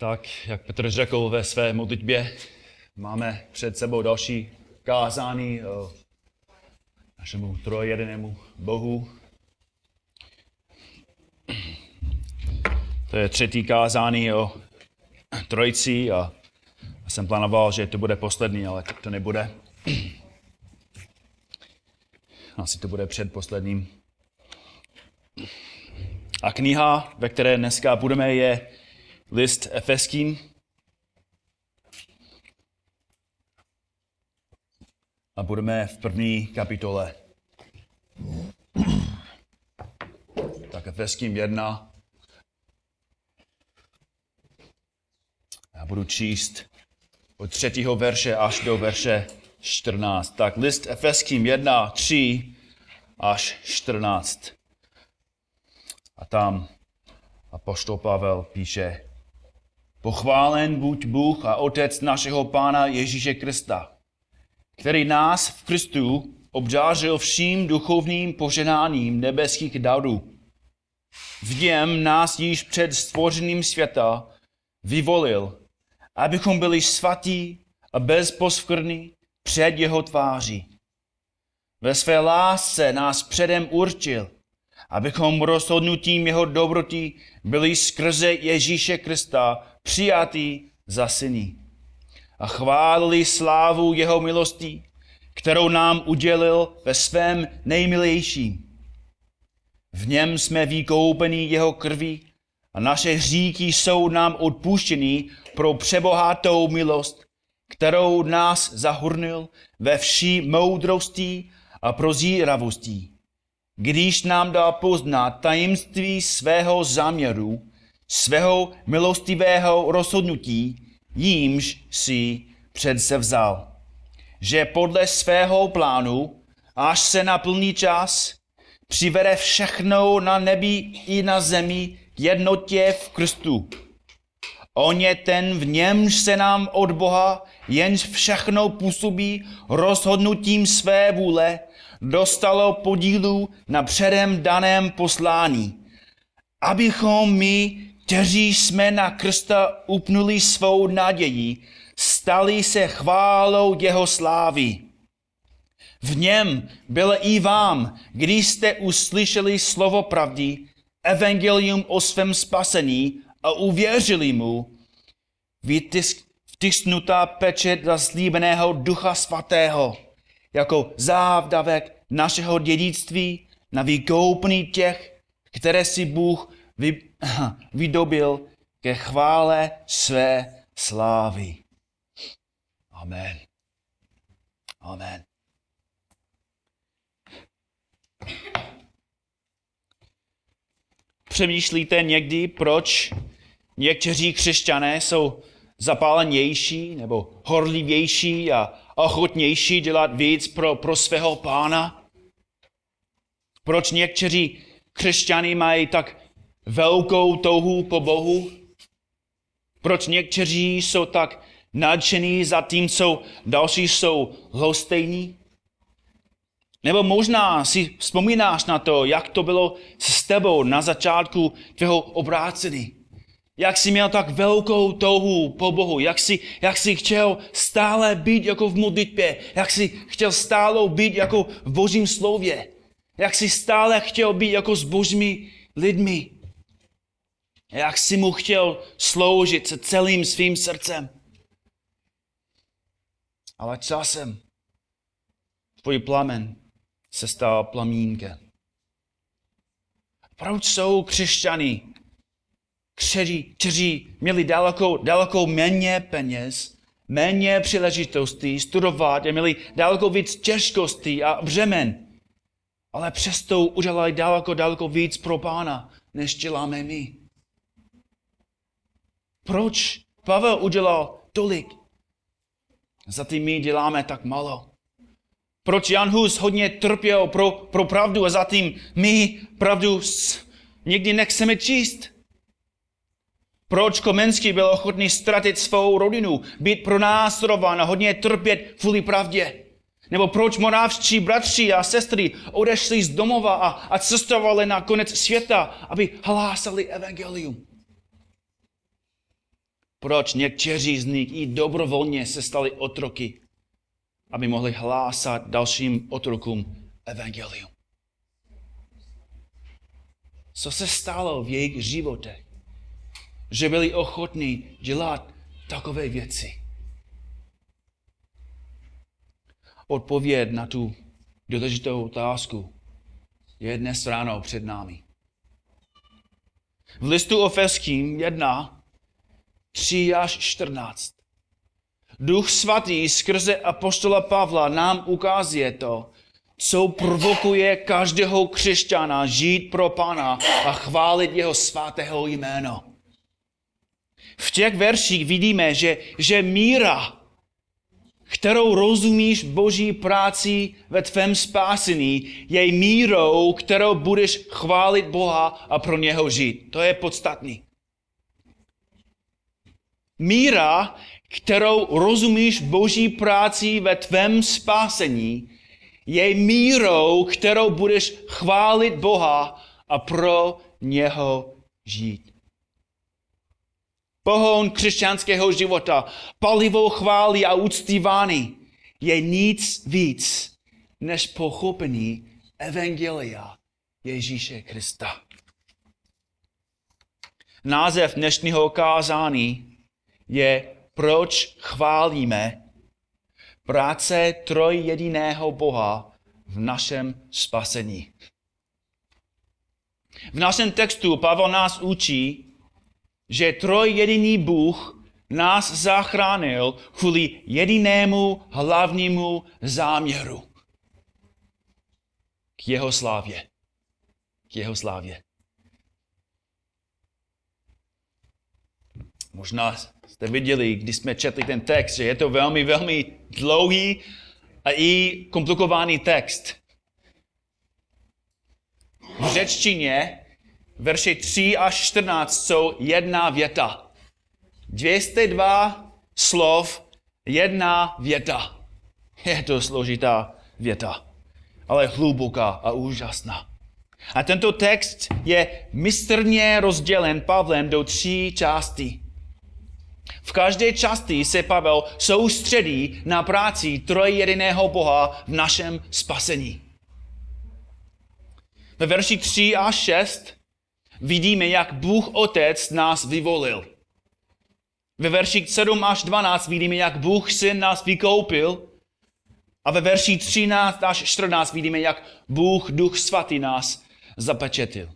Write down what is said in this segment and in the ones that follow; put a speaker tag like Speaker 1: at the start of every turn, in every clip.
Speaker 1: Tak, jak Petr řekl ve své modlitbě, máme před sebou další kázání o našemu trojedinému Bohu. To je třetí kázání o trojici a jsem plánoval, že to bude poslední, ale to nebude. Asi to bude předposledním. A kniha, ve které dneska budeme, je list Efeským. A budeme v první kapitole. Tak Efeským 1. Já budu číst od třetího verše až do verše 14. Tak list Efeským 1, 3 až 14. A tam apoštol Pavel píše, Pochválen buď Bůh a Otec našeho Pána Ježíše Krista, který nás v Kristu obdářil vším duchovním poženáním nebeských darů. V něm nás již před stvořením světa vyvolil, abychom byli svatí a bezposkvrní před jeho tváří. Ve své lásce nás předem určil, abychom rozhodnutím jeho dobrotí byli skrze Ježíše Krista přijatí za syny. A chválili slávu jeho milosti, kterou nám udělil ve svém nejmilejším. V něm jsme vykoupeni jeho krví a naše hříky jsou nám odpuštěny pro přebohatou milost, kterou nás zahurnil ve vší moudrosti a prozíravostí, když nám dal poznat tajemství svého záměru, svého milostivého rozhodnutí, jímž si předsevzal. Že podle svého plánu, až se naplní čas, přivede všechno na nebi i na zemi k jednotě v Kristu. On je ten, v němž se nám od Boha jenž všechno působí rozhodnutím své vůle, dostalo podílu na předem daném poslání, abychom my, kteří jsme na krsta upnuli svou naději, stali se chválou jeho slávy. V něm byl i vám, když jste uslyšeli slovo pravdy, evangelium o svém spasení a uvěřili mu, vtisknutá pečet zaslíbeného ducha svatého, jako závdavek našeho dědictví na vykoupení těch, které si Bůh vydobil ke chvále své slávy. Amen. Amen. Přemýšlíte někdy, proč někteří křesťané jsou zapálenější nebo horlivější a ochotnější dělat víc pro, pro svého pána? Proč někteří křesťané mají tak velkou touhu po Bohu? Proč někteří jsou tak nadšení, zatímco další jsou lhostejní? Nebo možná si vzpomínáš na to, jak to bylo s tebou na začátku tvého obrácení. Jak jsi měl tak velkou touhu po Bohu, jak jsi, jak jsi chtěl stále být jako v modlitbě, jak jsi chtěl stále být jako v božím slově, jak jsi stále chtěl být jako s božími lidmi, jak jsi mu chtěl sloužit se celým svým srdcem. Ale časem tvůj plamen se stal plamínkem. Proč jsou křesťany, kteří, kteří měli daleko, daleko méně peněz, méně příležitostí studovat a měli daleko víc těžkostí a břemen, ale přesto udělali daleko, daleko víc pro pána, než děláme my. Proč Pavel udělal tolik? Zatím my děláme tak malo. Proč Jan Hus hodně trpěl pro, pro pravdu a zatím my pravdu někdy nechceme číst? Proč Komenský byl ochotný ztratit svou rodinu, být pronásledován a hodně trpět kvůli pravdě? Nebo proč moravští bratři a sestry odešli z domova a, a cestovali na konec světa, aby hlásali evangelium? Proč někteří z nich i dobrovolně se stali otroky, aby mohli hlásat dalším otrokům evangelium. Co se stalo v jejich životech, že byli ochotní dělat takové věci? Odpověď na tu důležitou otázku je dnes ráno před námi. V listu Efeským 1, 3 až 14. Duch svatý skrze apostola Pavla nám ukazuje to, co provokuje každého křesťana žít pro Pana a chválit jeho svatého jméno. V těch verších vidíme, že, že míra, kterou rozumíš Boží práci ve tvém spásení, je mírou, kterou budeš chválit Boha a pro něho žít. To je podstatný. Míra, kterou rozumíš Boží práci ve tvém spásení, je mírou, kterou budeš chválit Boha a pro něho žít. Pohon křesťanského života, palivo chvály a uctívání je nic víc než pochopení Evangelia Ježíše Krista. Název dnešního kázání je Proč chválíme práce trojjediného Boha v našem spasení. V našem textu Pavel nás učí, že trojjediný Bůh nás zachránil kvůli jedinému hlavnímu záměru. K jeho slávě. K jeho slávě. Možná jste viděli, když jsme četli ten text, že je to velmi, velmi dlouhý a i komplikovaný text. V řečtině verše 3 až 14 jsou jedna věta. 202 slov, jedna věta. Je to složitá věta, ale hluboká a úžasná. A tento text je mistrně rozdělen Pavlem do tří částí. V každé části se Pavel soustředí na práci trojjediného Boha v našem spasení. Ve verši 3 a 6 vidíme, jak Bůh Otec nás vyvolil. Ve verši 7 až 12 vidíme, jak Bůh Syn nás vykoupil. A ve verši 13 až 14 vidíme, jak Bůh Duch Svatý nás zapečetil.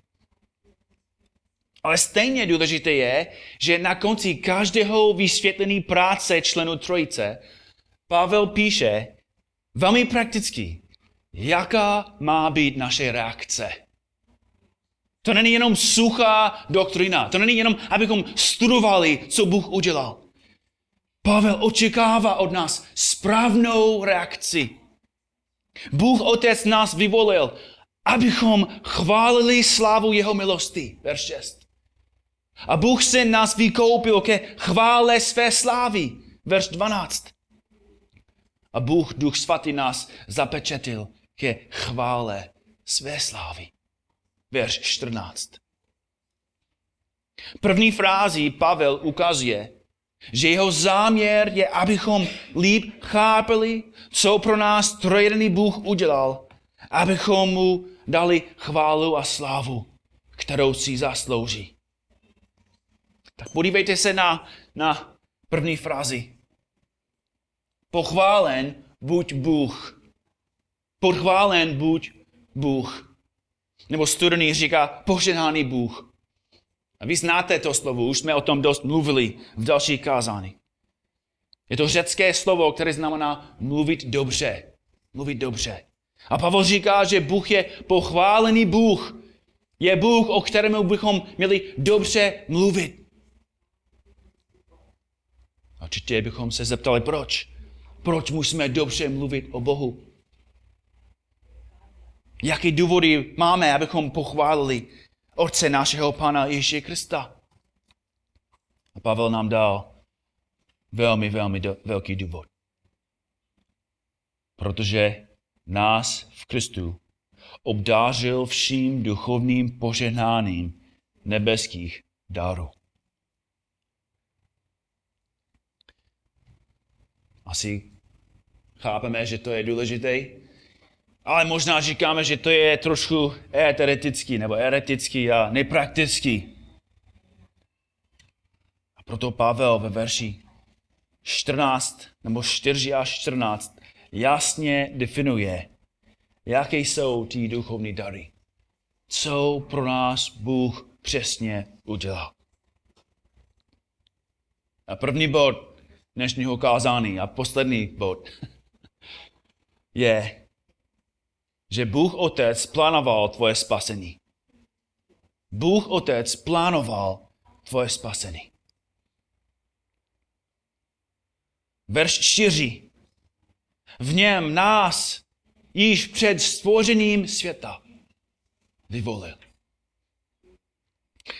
Speaker 1: Ale stejně důležité je, že na konci každého vysvětlení práce členů trojice Pavel píše velmi prakticky, jaká má být naše reakce. To není jenom suchá doktrina. To není jenom, abychom studovali, co Bůh udělal. Pavel očekává od nás správnou reakci. Bůh Otec nás vyvolil, abychom chválili slávu jeho milosti. Verš 6. A Bůh se nás vykoupil ke chvále své slávy. Verš 12. A Bůh, Duch Svatý nás zapečetil ke chvále své slávy. Verš 14. První frází Pavel ukazuje, že jeho záměr je, abychom líp chápali, co pro nás trojedený Bůh udělal, abychom mu dali chválu a slávu, kterou si zaslouží. Tak podívejte se na, na první frázi. Pochválen buď Bůh. Pochválen buď Bůh. Nebo studený říká požehnaný Bůh. A vy znáte to slovo, už jsme o tom dost mluvili v dalších kázání. Je to řecké slovo, které znamená mluvit dobře. Mluvit dobře. A Pavel říká, že Bůh je pochválený Bůh. Je Bůh, o kterém bychom měli dobře mluvit. Určitě bychom se zeptali, proč? Proč musíme dobře mluvit o Bohu? Jaké důvody máme, abychom pochválili Otce našeho Pana Ježíše Krista? A Pavel nám dal velmi, velmi do, velký důvod. Protože nás v Kristu obdářil vším duchovním požehnáním nebeských darů. Asi chápeme, že to je důležité. Ale možná říkáme, že to je trošku eteretický nebo eretický a nepraktický. A proto Pavel ve verši 14 nebo 4 až 14 jasně definuje, jaké jsou ty duchovní dary. Co pro nás Bůh přesně udělal. A první bod dnešního kázání a poslední bod je, že Bůh Otec plánoval tvoje spasení. Bůh Otec plánoval tvoje spasení. Verš 4. V něm nás již před stvořením světa vyvolil.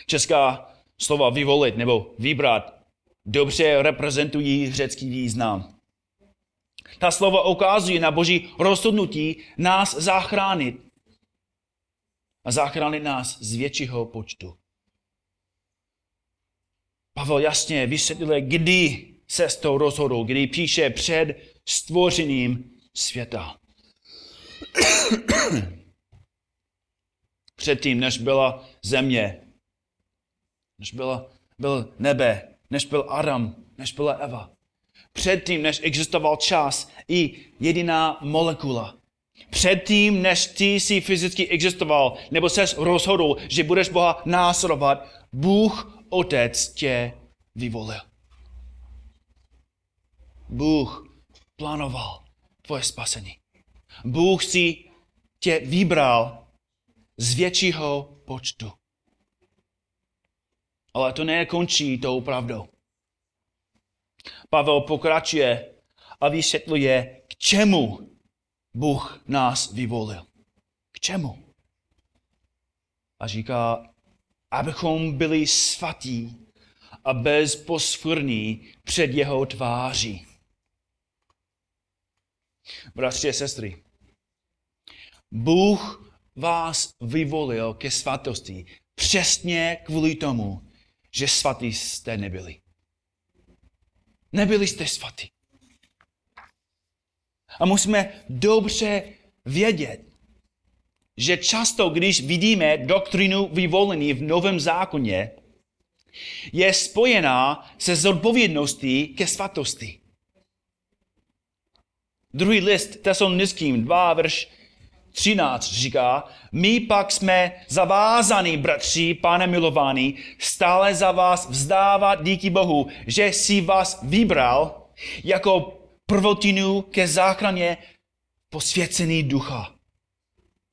Speaker 1: Česká slova vyvolit nebo vybrat dobře reprezentují řecký význam. Ta slova ukazují na boží rozhodnutí nás zachránit a zachránit nás z většího počtu. Pavel jasně vysvětluje, kdy se s tou rozhodou, kdy píše před stvořením světa. Předtím, než byla země, než byla, byl nebe, než byl Adam, než byla Eva. Předtím, než existoval čas i jediná molekula. Předtím, než ty si fyzicky existoval, nebo ses rozhodl, že budeš Boha následovat, Bůh, Otec tě vyvolil. Bůh plánoval tvoje spasení. Bůh si tě vybral z většího počtu. Ale to nekončí tou pravdou. Pavel pokračuje a vysvětluje, k čemu Bůh nás vyvolil. K čemu? A říká, abychom byli svatí a bezposfrní před jeho tváří. Bratři a sestry, Bůh vás vyvolil ke svatosti přesně kvůli tomu, že svatý jste nebyli. Nebyli jste svatí. A musíme dobře vědět, že často, když vidíme doktrinu vyvolení v Novém zákoně, je spojená se zodpovědností ke svatosti. Druhý list Tesalonickým 2, verš 13 říká, my pak jsme zavázaní, bratři, pane milovaní, stále za vás vzdávat díky Bohu, že si vás vybral jako prvotinu ke záchraně posvěcený ducha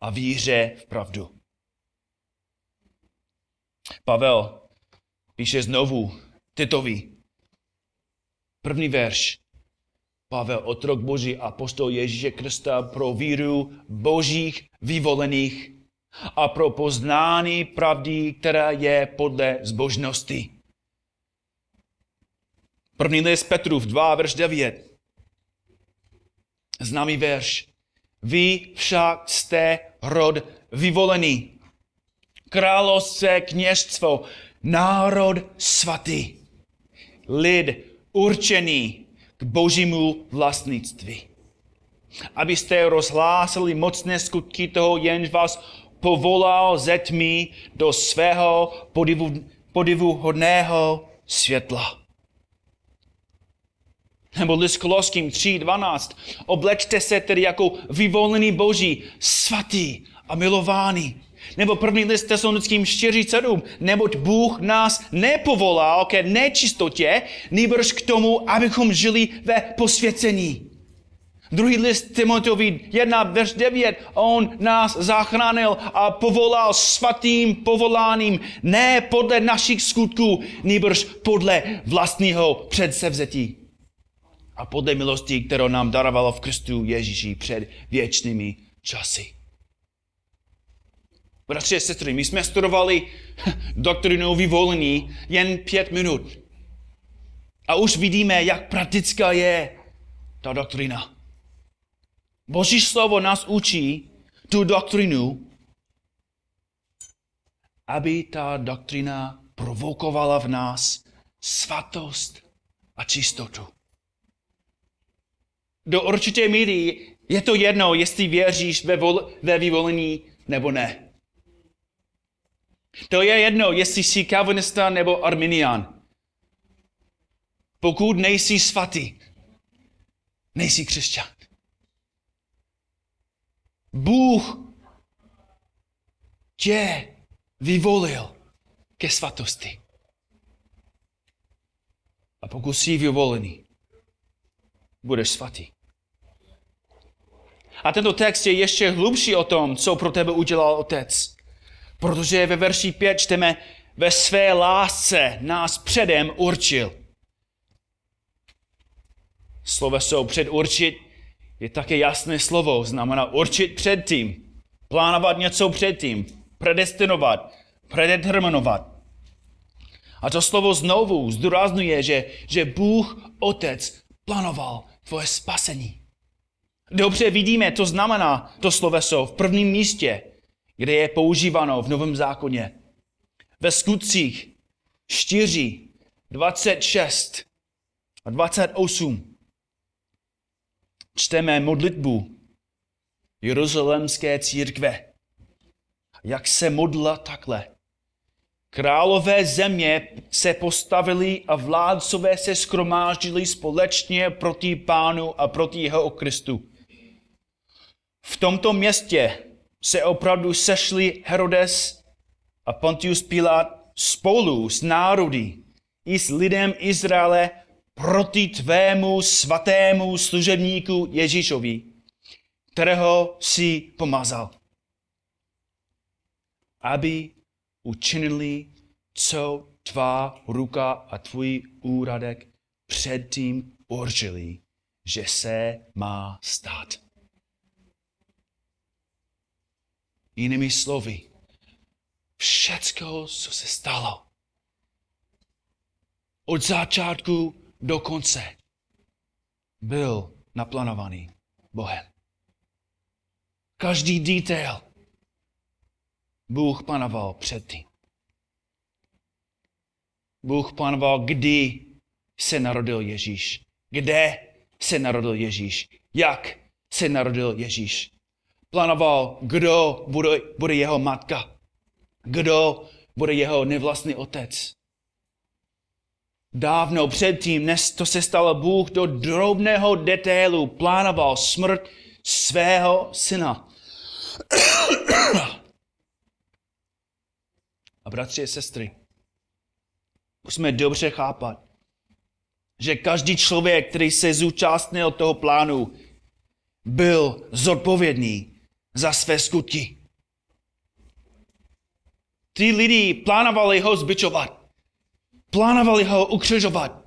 Speaker 1: a víře v pravdu. Pavel píše znovu Titovi. První verš. Pavel, otrok Boží, apostol Ježíše Krista pro víru božích vyvolených a pro poznání pravdy, která je podle zbožnosti. První list Petrův 2, verš 9. Známý verš. Vy však jste rod vyvolený. Královské kněžstvo, národ svatý, lid určený k božímu vlastnictví. Abyste rozhlásili mocné skutky toho, jenž vás povolal ze tmy do svého podivu, podivuhodného světla. Nebo list Koloským 3.12. Oblečte se tedy jako vyvolený boží, svatý a milovaný nebo první list tesalonickým 4.7. Neboť Bůh nás nepovolal ke nečistotě, nýbrž k tomu, abychom žili ve posvěcení. Druhý list Timoteovi 1, verš 9. On nás zachránil a povolal svatým povoláním, ne podle našich skutků, nýbrž podle vlastního předsevzetí. A podle milosti, kterou nám darovalo v Kristu Ježíši před věčnými časy. Bratři a sestry, my jsme studovali doktrinu vyvolení jen pět minut. A už vidíme, jak praktická je ta doktrina. Boží slovo nás učí tu doktrinu, aby ta doktrina provokovala v nás svatost a čistotu. Do určité míry je to jedno, jestli věříš ve, vol, ve vyvolení nebo ne. To je jedno, jestli jsi kalvinista nebo arminian. Pokud nejsi svatý, nejsi křesťan. Bůh tě vyvolil ke svatosti. A pokud jsi vyvolený, budeš svatý. A tento text je ještě hlubší o tom, co pro tebe udělal Otec. Protože ve verši 5 čteme, ve své lásce nás předem určil. Sloveso předurčit je také jasné slovo, znamená určit předtím, plánovat něco předtím, predestinovat, predeterminovat. A to slovo znovu zdůraznuje, že, že Bůh Otec plánoval tvoje spasení. Dobře vidíme, to znamená to sloveso v prvním místě, kde je používáno v Novém zákoně. Ve skutcích 4, 26 a 28 čteme modlitbu Jeruzalémské církve. Jak se modla takhle. Králové země se postavili a vládcové se skromáždili společně proti pánu a proti jeho Kristu. V tomto městě se opravdu sešli Herodes a Pontius Pilát spolu s národy i s lidem Izraele proti tvému svatému služebníku Ježíšovi, kterého si pomazal, aby učinili, co tvá ruka a tvůj úradek předtím určili, že se má stát. Jinými slovy, všecko, co se stalo, od začátku do konce, byl naplánovaný Bohem. Každý detail Bůh panoval předtím. Bůh panoval, kdy se narodil Ježíš. Kde se narodil Ježíš. Jak se narodil Ježíš plánoval, kdo bude, bude jeho matka, kdo bude jeho nevlastní otec. Dávno předtím, než to se stalo, Bůh do drobného detailu plánoval smrt svého syna. A bratři a sestry, musíme dobře chápat, že každý člověk, který se zúčastnil toho plánu, byl zodpovědný za své skutky. Ty lidi plánovali ho zbičovat. Plánovali ho ukřižovat.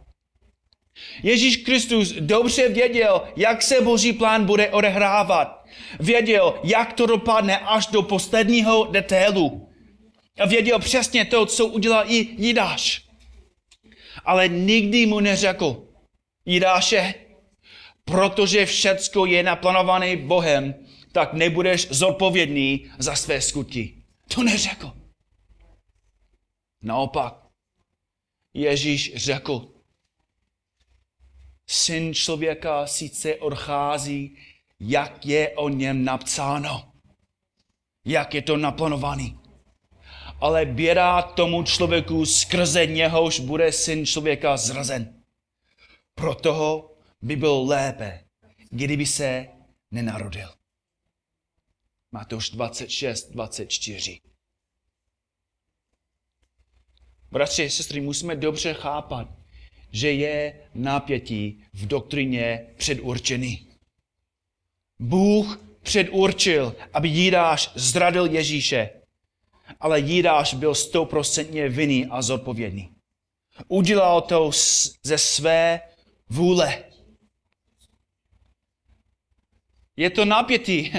Speaker 1: Ježíš Kristus dobře věděl, jak se boží plán bude odehrávat. Věděl, jak to dopadne až do posledního detailu. A věděl přesně to, co udělal i Jidáš. Ale nikdy mu neřekl, Jidáše, protože všecko je naplánované Bohem, tak nebudeš zodpovědný za své skutky. To neřekl. Naopak, Ježíš řekl, syn člověka sice odchází, jak je o něm napsáno, jak je to naplánovaný. Ale běda tomu člověku, skrze něhož bude syn člověka zrazen. Proto by bylo lépe, kdyby se nenarodil. Matouš 26, 24. Bratři sestry, musíme dobře chápat, že je napětí v doktrině předurčený. Bůh předurčil, aby Jídáš zradil Ježíše, ale Jídáš byl stoprocentně vinný a zodpovědný. Udělal to ze své vůle. Je to napětí.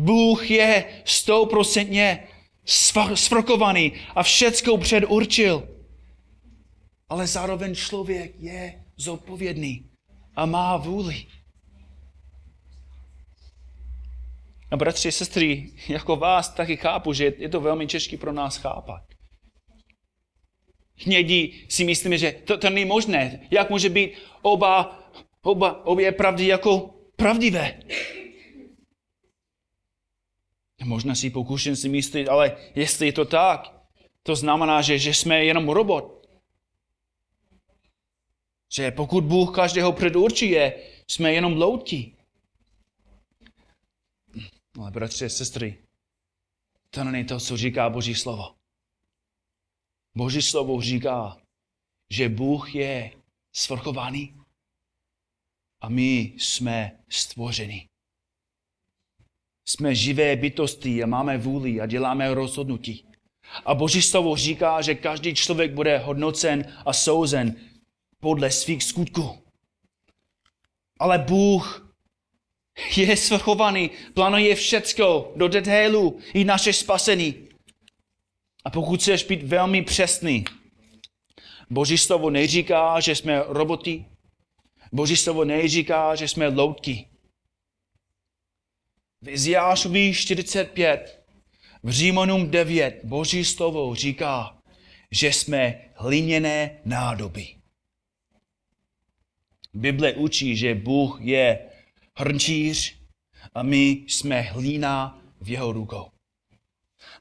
Speaker 1: Bůh je stoprocentně svrkovaný a všecko předurčil. Ale zároveň člověk je zodpovědný a má vůli. A bratři, sestry, jako vás taky chápu, že je to velmi těžké pro nás chápat. Někdy si myslíme, že to, to není možné. Jak může být oba, oba obě pravdy jako pravdivé. Možná si pokušen si myslet, ale jestli je to tak, to znamená, že, že jsme jenom robot. Že pokud Bůh každého předurčuje, jsme jenom loutky. Ale bratři a sestry, to není to, co říká Boží slovo. Boží slovo říká, že Bůh je svrchovaný a my jsme stvořeni. Jsme živé bytosti a máme vůli a děláme rozhodnutí. A Boží slovo říká, že každý člověk bude hodnocen a souzen podle svých skutků. Ale Bůh je svrchovaný, plánuje všecko do detailu i naše spasení. A pokud chceš být velmi přesný, Boží slovo neříká, že jsme roboty. Boží slovo neříká, že jsme loutky. V Iziášovi 45, v Římanům 9, Boží slovo říká, že jsme hliněné nádoby. Bible učí, že Bůh je hrnčíř a my jsme hlína v jeho rukou.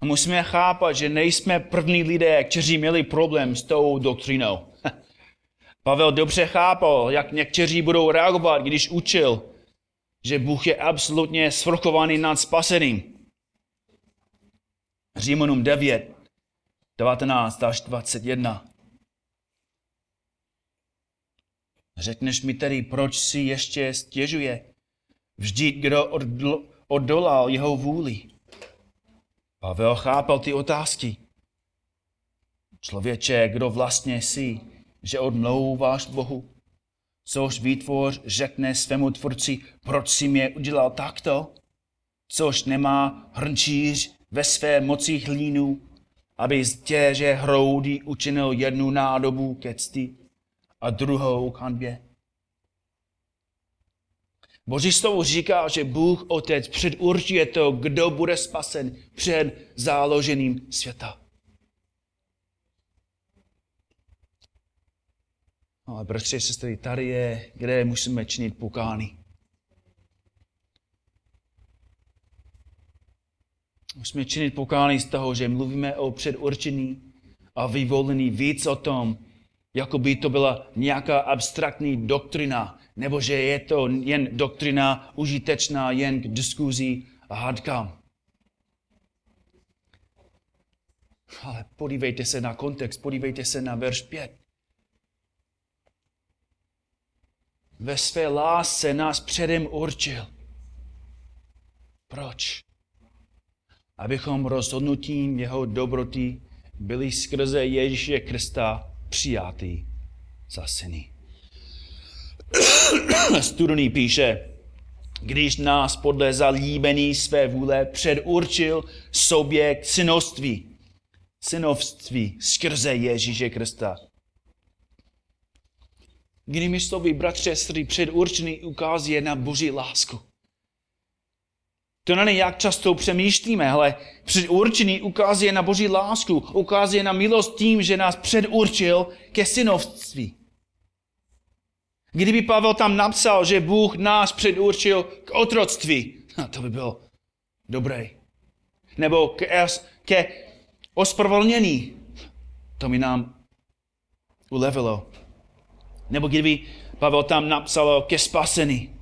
Speaker 1: A musíme chápat, že nejsme první lidé, kteří měli problém s tou doktrinou. Pavel dobře chápal, jak někteří budou reagovat, když učil, že Bůh je absolutně svrchovaný nad spaseným. Římanům 9, 19 až 21. Řekneš mi tedy, proč si ještě stěžuje? Vždyť kdo odolal jeho vůli. Pavel chápal ty otázky. Člověče, kdo vlastně jsi, že odmlouváš Bohu? Což výtvoř řekne svému tvůrci, proč si mě udělal takto? Což nemá hrnčíř ve své moci hlínu, aby z těže hroudy učinil jednu nádobu ke cti a druhou k hanbě. Boží slovo říká, že Bůh Otec předurčuje to, kdo bude spasen před záložením světa. Ale bratři a sestry, tady je, kde musíme činit pokání. Musíme činit pokání z toho, že mluvíme o předurčení a vyvolení víc o tom, jako by to byla nějaká abstraktní doktrina, nebo že je to jen doktrina užitečná jen k diskuzí a hádkám. Ale podívejte se na kontext, podívejte se na verš 5. Ve své lásce nás předem určil. Proč? Abychom rozhodnutím jeho dobroty byli skrze Ježíše Krista přijatý za syny. Studený píše, když nás podle zalíbení své vůle předurčil sobě k synoství, synovství skrze Ježíše Krista. Slovy, bratře, sestry, předurčený ukazuje na Boží lásku. To není, jak často přemýšlíme, ale předurčený ukazuje na Boží lásku, ukazuje na milost tím, že nás předurčil ke synovství. Kdyby Pavel tam napsal, že Bůh nás předurčil k otroctví, no, to by bylo dobré. Nebo ke, ke ospravedlnění, to by nám ulevilo. Nebo kdyby Pavel tam napsal ke spasení,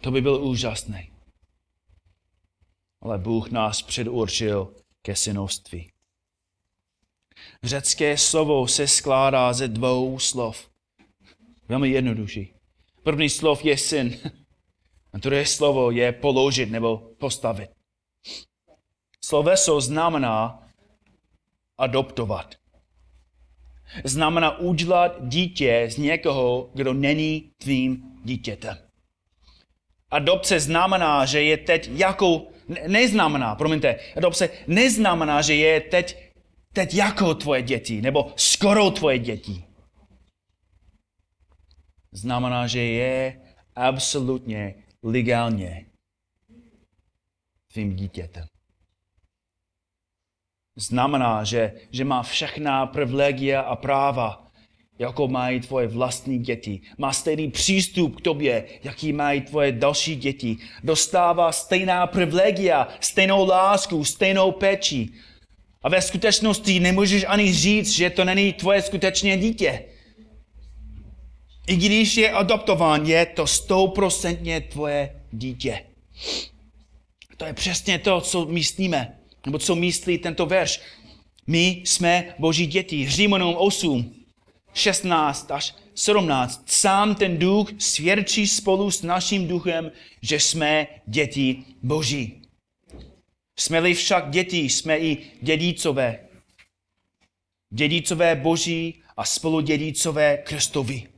Speaker 1: to by bylo úžasné. Ale Bůh nás předurčil ke synovství. Řecké slovo se skládá ze dvou slov. Velmi jednodušší. První slov je syn. A druhé slovo je položit nebo postavit. Sloveso znamená adoptovat. Znamená udělat dítě z někoho, kdo není tvým dítětem. Adopce znamená, že je teď jako, neznamená, promiňte, adopce neznamená, že je teď, teď jako tvoje děti, nebo skoro tvoje děti znamená, že je absolutně legálně tvým dítětem. Znamená, že, že má všechna privilegia a práva, jako mají tvoje vlastní děti. Má stejný přístup k tobě, jaký mají tvoje další děti. Dostává stejná privilegia, stejnou lásku, stejnou péči. A ve skutečnosti nemůžeš ani říct, že to není tvoje skutečné dítě. I když je adoptován, je to stoprocentně tvoje dítě. To je přesně to, co myslíme, nebo co myslí tento verš. My jsme boží děti. Římanům 8, 16 až 17. Sám ten duch svědčí spolu s naším duchem, že jsme děti boží. Jsme-li však děti, jsme i dědícové. Dědícové boží a spolu dědícové Kristovi.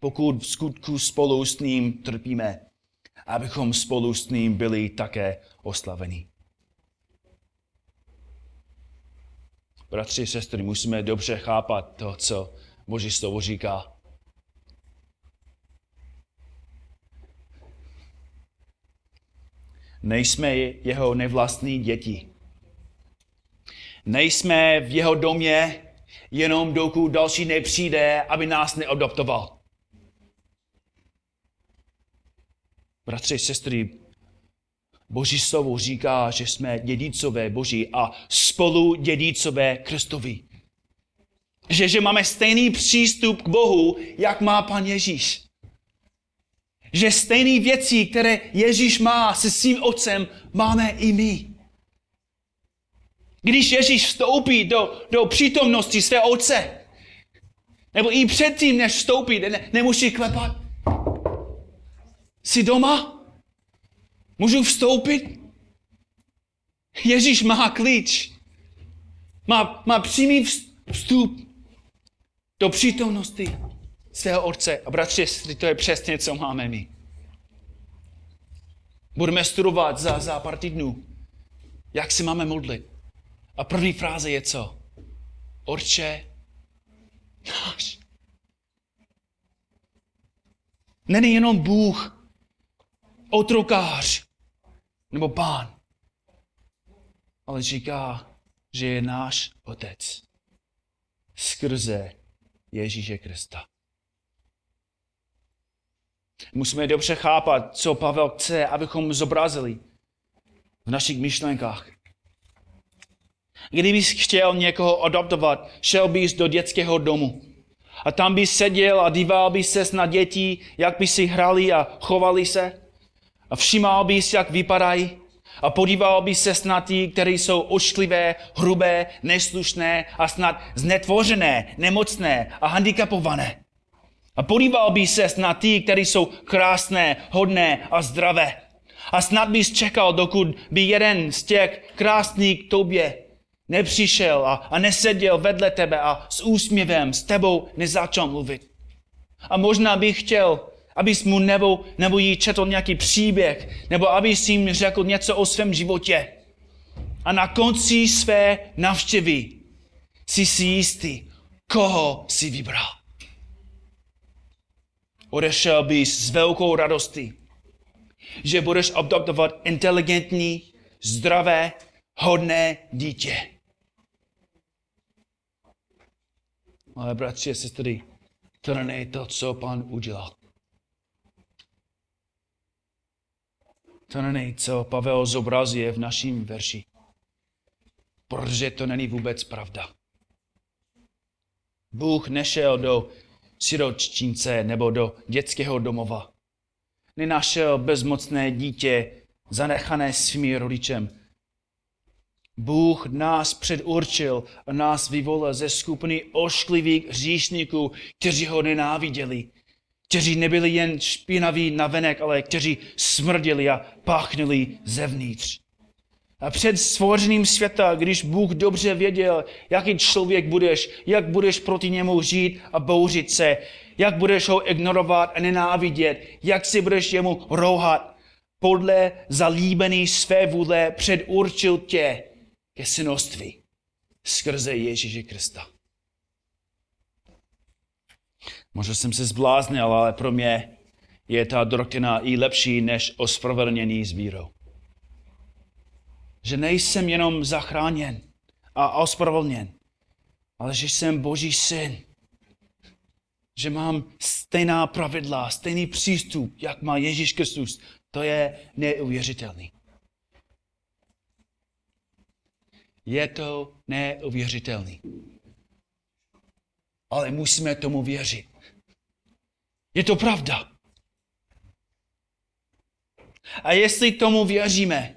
Speaker 1: Pokud v skutku spolu s ním trpíme, abychom spolu s ním byli také oslaveni. Bratři, sestry, musíme dobře chápat to, co Boží slovo říká. Nejsme jeho nevlastní děti. Nejsme v jeho domě jenom dokud další nepřijde, aby nás neadoptoval. Bratři, sestry, Boží slovo říká, že jsme dědicové Boží a spolu dědicové Kristovi. Že, že máme stejný přístup k Bohu, jak má pan Ježíš. Že stejné věci, které Ježíš má se svým otcem, máme i my. Když Ježíš vstoupí do, do přítomnosti své otce, nebo i předtím, než vstoupí, ne, nemusí klepat. Jsi doma? Můžu vstoupit? Ježíš má klíč. Má, má přímý vstup do přítomnosti svého Otce. A bratři, to je přesně, co máme my. Budeme studovat za, za pár týdnů, jak si máme modlit. A první fráze je co? Otče náš. Není jenom Bůh, otrokář, nebo pán. Ale říká, že je náš otec skrze Ježíše Krista. Musíme dobře chápat, co Pavel chce, abychom zobrazili v našich myšlenkách. Kdybys chtěl někoho adoptovat, šel bys do dětského domu. A tam bys seděl a díval bys se na děti, jak by si hrali a chovali se. A všímal bys, jak vypadají. A podíval bys se na ty, které jsou ošklivé, hrubé, neslušné a snad znetvořené, nemocné a handicapované. A podíval bys se na ty, které jsou krásné, hodné a zdravé. A snad bys čekal, dokud by jeden z těch krásných k tobě nepřišel a, a neseděl vedle tebe a s úsměvem s tebou nezačal mluvit. A možná bych chtěl, abys mu nebo, nebo jí četl nějaký příběh, nebo abys jim řekl něco o svém životě. A na konci své navštěvy si si jistý, koho si vybral. Odešel bys s velkou radostí, že budeš adoptovat inteligentní, zdravé, hodné dítě. Ale bratři a sestry, to není to, co pan udělal. To není, co Pavel zobrazuje v naším verši. Protože to není vůbec pravda. Bůh nešel do siroččince nebo do dětského domova. Nenašel bezmocné dítě zanechané svými rodičem. Bůh nás předurčil a nás vyvolil ze skupiny ošklivých hříšníků, kteří ho nenáviděli kteří nebyli jen špinaví na venek, ale kteří smrdili a páchnili zevnitř. A před stvořením světa, když Bůh dobře věděl, jaký člověk budeš, jak budeš proti němu žít a bouřit se, jak budeš ho ignorovat a nenávidět, jak si budeš jemu rouhat, podle zalíbený své vůle předurčil tě ke synoství skrze Ježíše Krista. Možná jsem se zbláznil, ale pro mě je ta doktrina i lepší než ospravedlnění s vírou. Že nejsem jenom zachráněn a ospravedlněn, ale že jsem Boží syn. že mám stejná pravidla, stejný přístup, jak má Ježíš Kristus, to je neuvěřitelný. Je to neuvěřitelný. Ale musíme tomu věřit. Je to pravda. A jestli tomu věříme,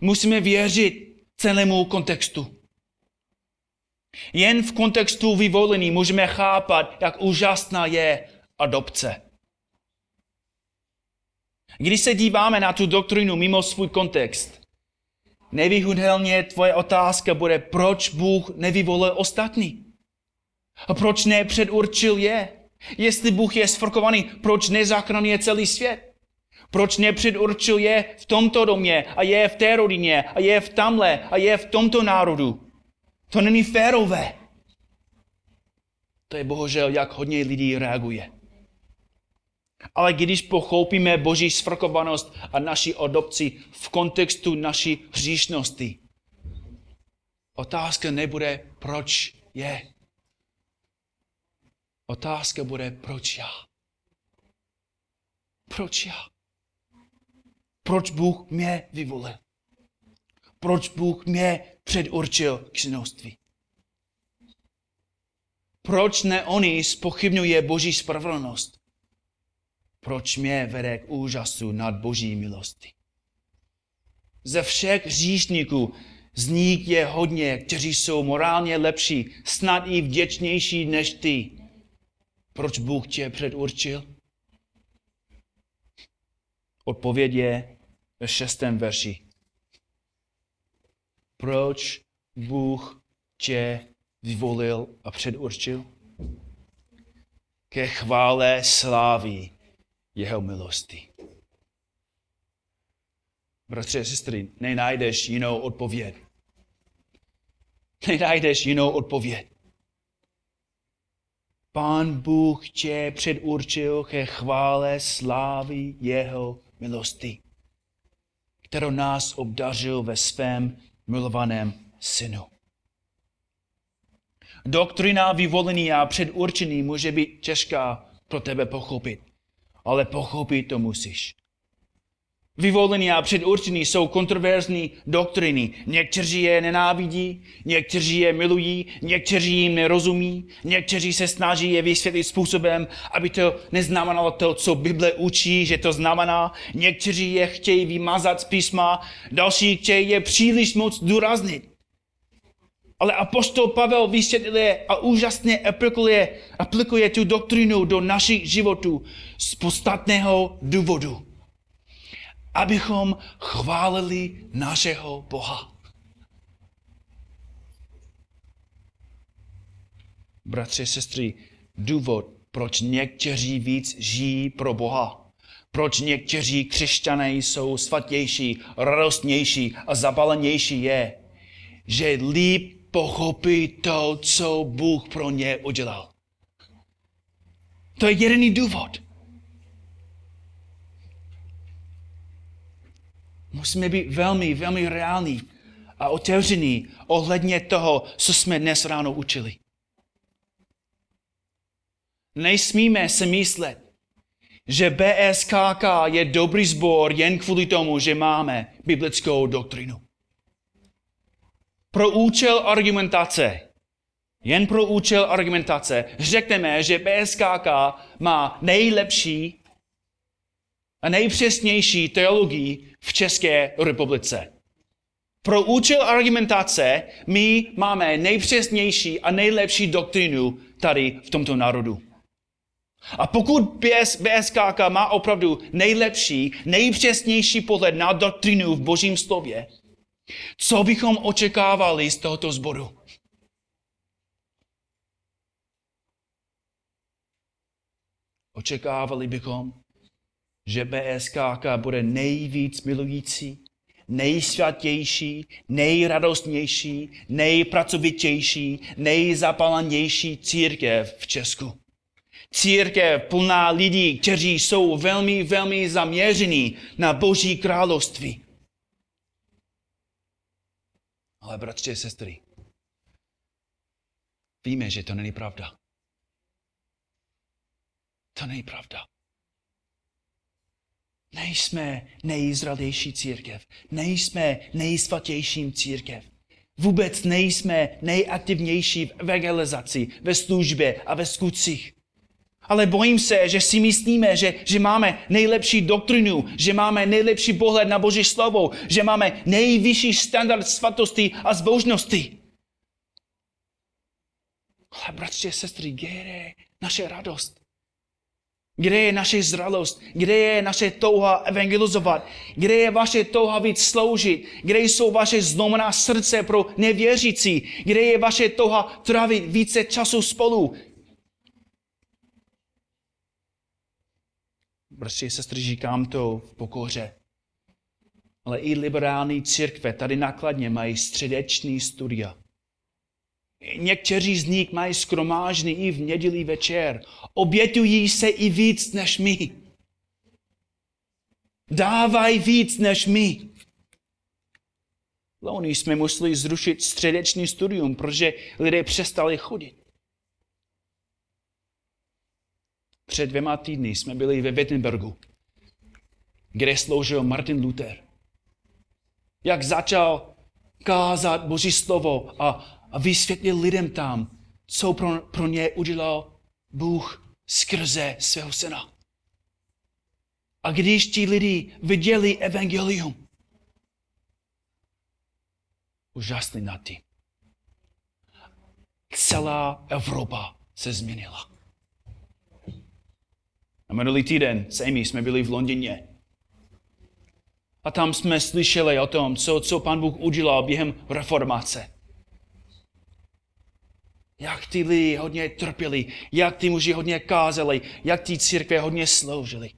Speaker 1: musíme věřit celému kontextu. Jen v kontextu vyvolení můžeme chápat, jak úžasná je adopce. Když se díváme na tu doktrinu mimo svůj kontext, nevyhnutelně tvoje otázka bude, proč Bůh nevyvolil ostatní? A proč nepředurčil je? Jestli Bůh je sforkovaný, proč nezachraňuje celý svět? Proč nepředurčil je v tomto domě a je v té rodině a je v tamhle a je v tomto národu? To není férové. To je bohužel, jak hodně lidí reaguje. Ale když pochopíme Boží svrchovanost a naši adopci v kontextu naší hříšnosti, otázka nebude, proč je. Otázka bude, proč já. Proč já? Proč Bůh mě vyvolil? Proč Bůh mě předurčil k synoství? Proč ne oni spochybňuje Boží spravedlnost? Proč mě vede k úžasu nad Boží milosti? Ze všech hříšníků z nich je hodně, kteří jsou morálně lepší, snad i vděčnější než ty. Proč Bůh tě předurčil? Odpověď je ve šestém verši. Proč Bůh tě vyvolil a předurčil? Ke chvále slávy jeho milosti. Bratři a sestry, nenajdeš jinou odpověď. Nenajdeš jinou odpověď. Pán Bůh tě předurčil ke chvále slávy jeho milosti, kterou nás obdařil ve svém milovaném synu. Doktrina vyvolení a předurčení může být těžká pro tebe pochopit, ale pochopit to musíš. Vyvolení a předurčení jsou kontroverzní doktriny. Někteří je nenávidí, někteří je milují, někteří jim nerozumí, někteří se snaží je vysvětlit způsobem, aby to neznamenalo to, co Bible učí, že to znamená. Někteří je chtějí vymazat z písma, další chtějí je příliš moc důraznit. Ale apostol Pavel vysvětluje a úžasně aplikuje, aplikuje tu doktrinu do našich životů z podstatného důvodu abychom chválili našeho Boha. Bratři, sestry, důvod, proč někteří víc žijí pro Boha, proč někteří křesťané jsou svatější, radostnější a zabalenější je, že líp pochopí to, co Bůh pro ně udělal. To je jediný důvod. Musíme být velmi, velmi reální a otevření ohledně toho, co jsme dnes ráno učili. Nejsmíme se myslet, že BSKK je dobrý sbor jen kvůli tomu, že máme biblickou doktrinu. Pro účel argumentace, jen pro účel argumentace, řekneme, že BSKK má nejlepší a nejpřesnější teologii v České republice. Pro účel argumentace my máme nejpřesnější a nejlepší doktrinu tady v tomto národu. A pokud BS, BSKK má opravdu nejlepší, nejpřesnější pohled na doktrinu v božím slově, co bychom očekávali z tohoto sboru? Očekávali bychom, že BSKK bude nejvíc milující, nejsvatější, nejradostnější, nejpracovitější, nejzapalenější církev v Česku. Církev plná lidí, kteří jsou velmi, velmi zaměření na Boží království. Ale bratři a sestry, víme, že to není pravda. To není pravda. Nejsme nejizradější církev. Nejsme nejsvatějším církev. Vůbec nejsme nejaktivnější v evangelizaci, ve službě a ve skutcích. Ale bojím se, že si myslíme, že, že máme nejlepší doktrinu, že máme nejlepší pohled na Boží slovo, že máme nejvyšší standard svatosti a zbožnosti. Ale bratři a sestry, je naše radost? Kde je naše zralost? Kde je naše touha evangelizovat? Kde je vaše touha víc sloužit? Kde jsou vaše zlomená srdce pro nevěřící? Kde je vaše touha trávit více času spolu? Bratři sestry, říkám to v pokoře. Ale i liberální církve tady nakladně mají středeční studia. Někteří z nich mají skromážný i v neděli večer. Obětují se i víc než my. Dávají víc než my. Loni jsme museli zrušit středeční studium, protože lidé přestali chodit. Před dvěma týdny jsme byli ve Wittenbergu, kde sloužil Martin Luther. Jak začal kázat Boží slovo a a vysvětlil lidem tam, co pro, pro ně udělal Bůh skrze svého syna. A když ti lidi viděli evangelium, úžasný nad tím. Celá Evropa se změnila. A minulý týden sami jsme byli v Londýně. A tam jsme slyšeli o tom, co, co pan Bůh udělal během reformace jak ty lidi hodně trpěli, jak ty muži hodně kázali, jak ty církve hodně sloužili.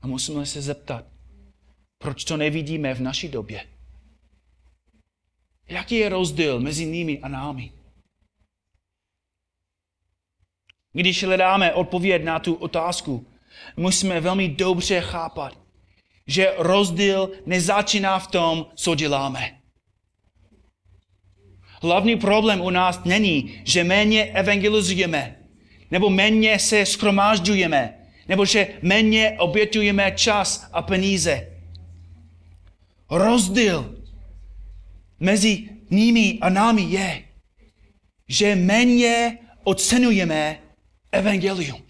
Speaker 1: A musíme se zeptat, proč to nevidíme v naší době? Jaký je rozdíl mezi nimi a námi? Když hledáme odpověď na tu otázku, musíme velmi dobře chápat, že rozdíl nezačíná v tom, co děláme. Hlavní problém u nás není, že méně evangelizujeme, nebo méně se schromážďujeme, nebo že méně obětujeme čas a peníze. Rozdíl mezi nimi a námi je, že méně ocenujeme evangelium.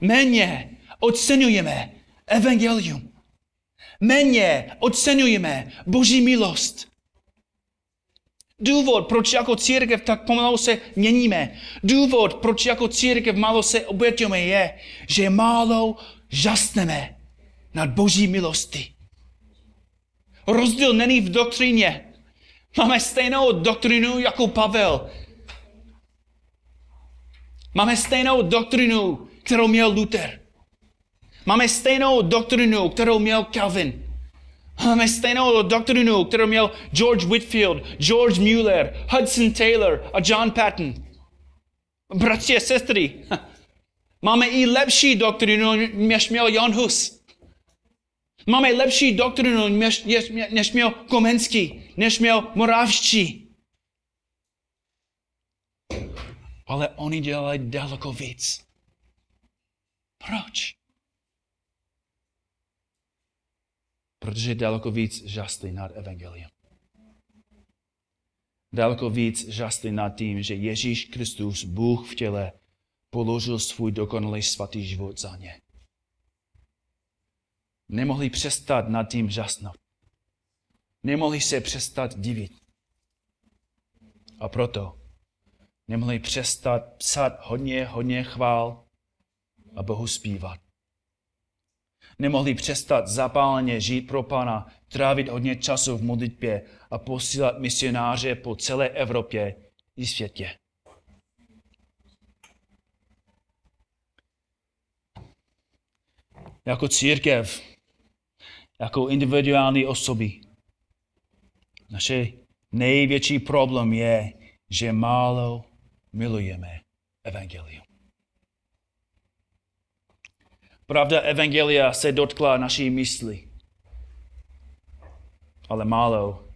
Speaker 1: Méně ocenujeme evangelium. Méně ocenujeme Boží milost. Důvod, proč jako církev tak pomalu se měníme, důvod, proč jako církev málo se obětujeme, je, že málo žasneme nad boží milosti. Rozdíl není v doktríně. Máme stejnou doktrinu jako Pavel. Máme stejnou doktrinu, kterou měl Luther. Máme stejnou doktrinu, kterou měl Calvin. Máme stejnou doktrinu, kterou měl George Whitfield, George Mueller, Hudson Taylor a John Patton. Bratři a sestry, máme i lepší doktrinu, než měl Jan Hus. Máme lepší doktrinu, než, než měl Komenský, než měl Moravští. Ale oni dělali daleko víc. Proč? Protože je daleko víc žastlý nad evangeliem. Daleko víc žastlý nad tím, že Ježíš Kristus, Bůh v těle, položil svůj dokonalý svatý život za ně. Nemohli přestat nad tím žasnout. Nemohli se přestat divit. A proto nemohli přestat psat hodně, hodně chvál a Bohu zpívat nemohli přestat zapáleně žít pro Pana, trávit hodně času v modlitbě a posílat misionáře po celé Evropě i světě. Jako církev, jako individuální osoby, naše největší problém je, že málo milujeme evangelium. Pravda Evangelia se dotkla naší mysli, ale málo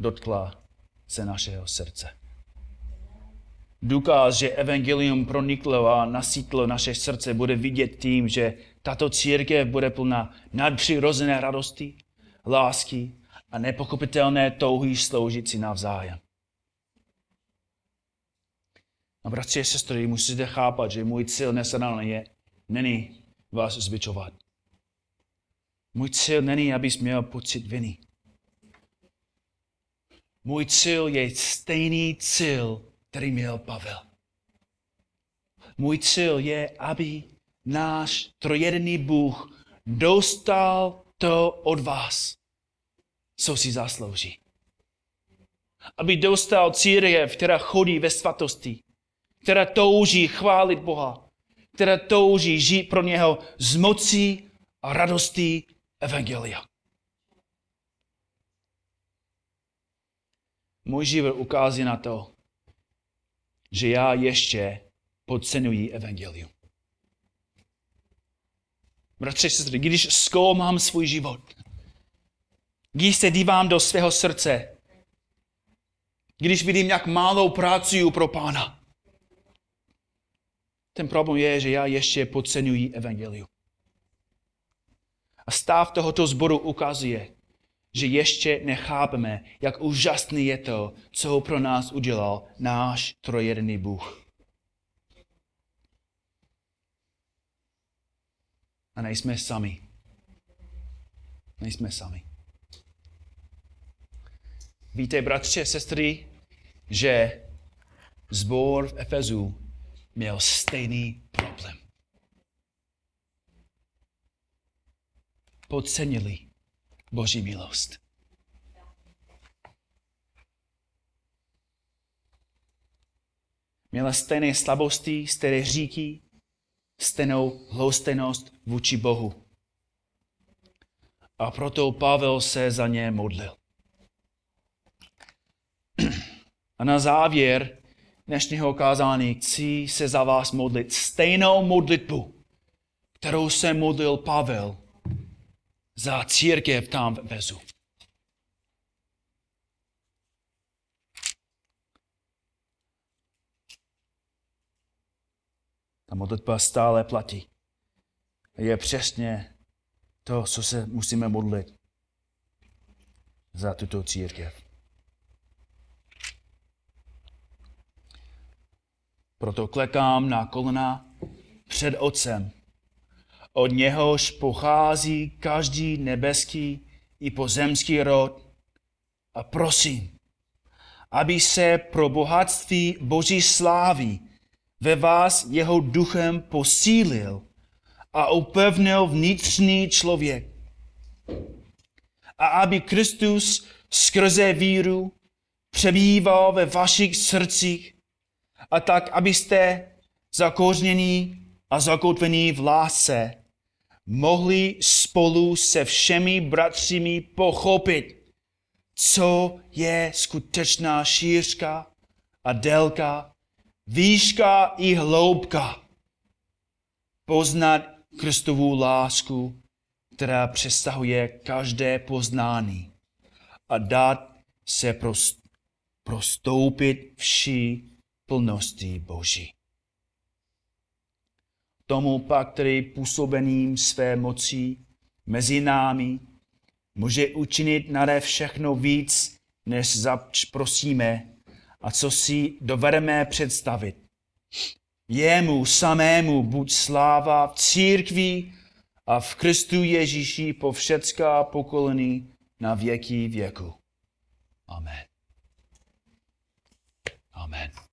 Speaker 1: dotkla se našeho srdce. důkaz, že evangelium proniklo a nasítlo naše srdce, bude vidět tím, že tato církev bude plná nadpřirozené radosti, lásky a nepochopitelné touhy sloužit si navzájem. A bratři a sestry, musíte chápat, že můj cíl dnes je, není vás zbičovat. Můj cíl není, abys měl pocit viny. Můj cíl je stejný cíl, který měl Pavel. Můj cíl je, aby náš trojedený Bůh dostal to od vás, co si zaslouží. Aby dostal církev, která chodí ve svatosti, která touží chválit Boha, která touží žít pro něho z mocí a radostí Evangelia. Můj život ukází na to, že já ještě podceňuji Evangelium. Bratři, sestry, když zkoumám svůj život, když se dívám do svého srdce, když vidím, jak málo pracuju pro Pána, ten problém je, že já ještě podceňuji Evangelium. A stav tohoto zboru ukazuje, že ještě nechápeme, jak úžasný je to, co pro nás udělal náš trojedný Bůh. A nejsme sami. Nejsme sami. Víte, bratři a sestry, že zbor v Efezu měl stejný problém. Podcenili Boží milost. Měla stejné slabosti, stejné říky, stejnou hloustenost vůči Bohu. A proto Pavel se za ně modlil. A na závěr dnešního kázání chci se za vás modlit stejnou modlitbu, kterou se modlil Pavel za církev tam v Vezu. Ta modlitba stále platí. Je přesně to, co se musíme modlit za tuto církev. Proto klekám na kolena před Otcem, od něhož pochází každý nebeský i pozemský rod. A prosím, aby se pro bohatství Boží slávy ve vás jeho duchem posílil a upevnil vnitřní člověk. A aby Kristus skrze víru přebýval ve vašich srdcích a tak, abyste zakořnění a zakotvení v lásce mohli spolu se všemi bratřími pochopit, co je skutečná šířka a délka, výška i hloubka. Poznat Kristovu lásku, která přesahuje každé poznání a dát se prostoupit vší plnosti Boží tomu pak, který působením své moci mezi námi může učinit nade všechno víc, než zač prosíme a co si dovedeme představit. Jemu samému buď sláva v církvi a v Kristu Ježíši po všecká pokolení na věky věku. Amen. Amen.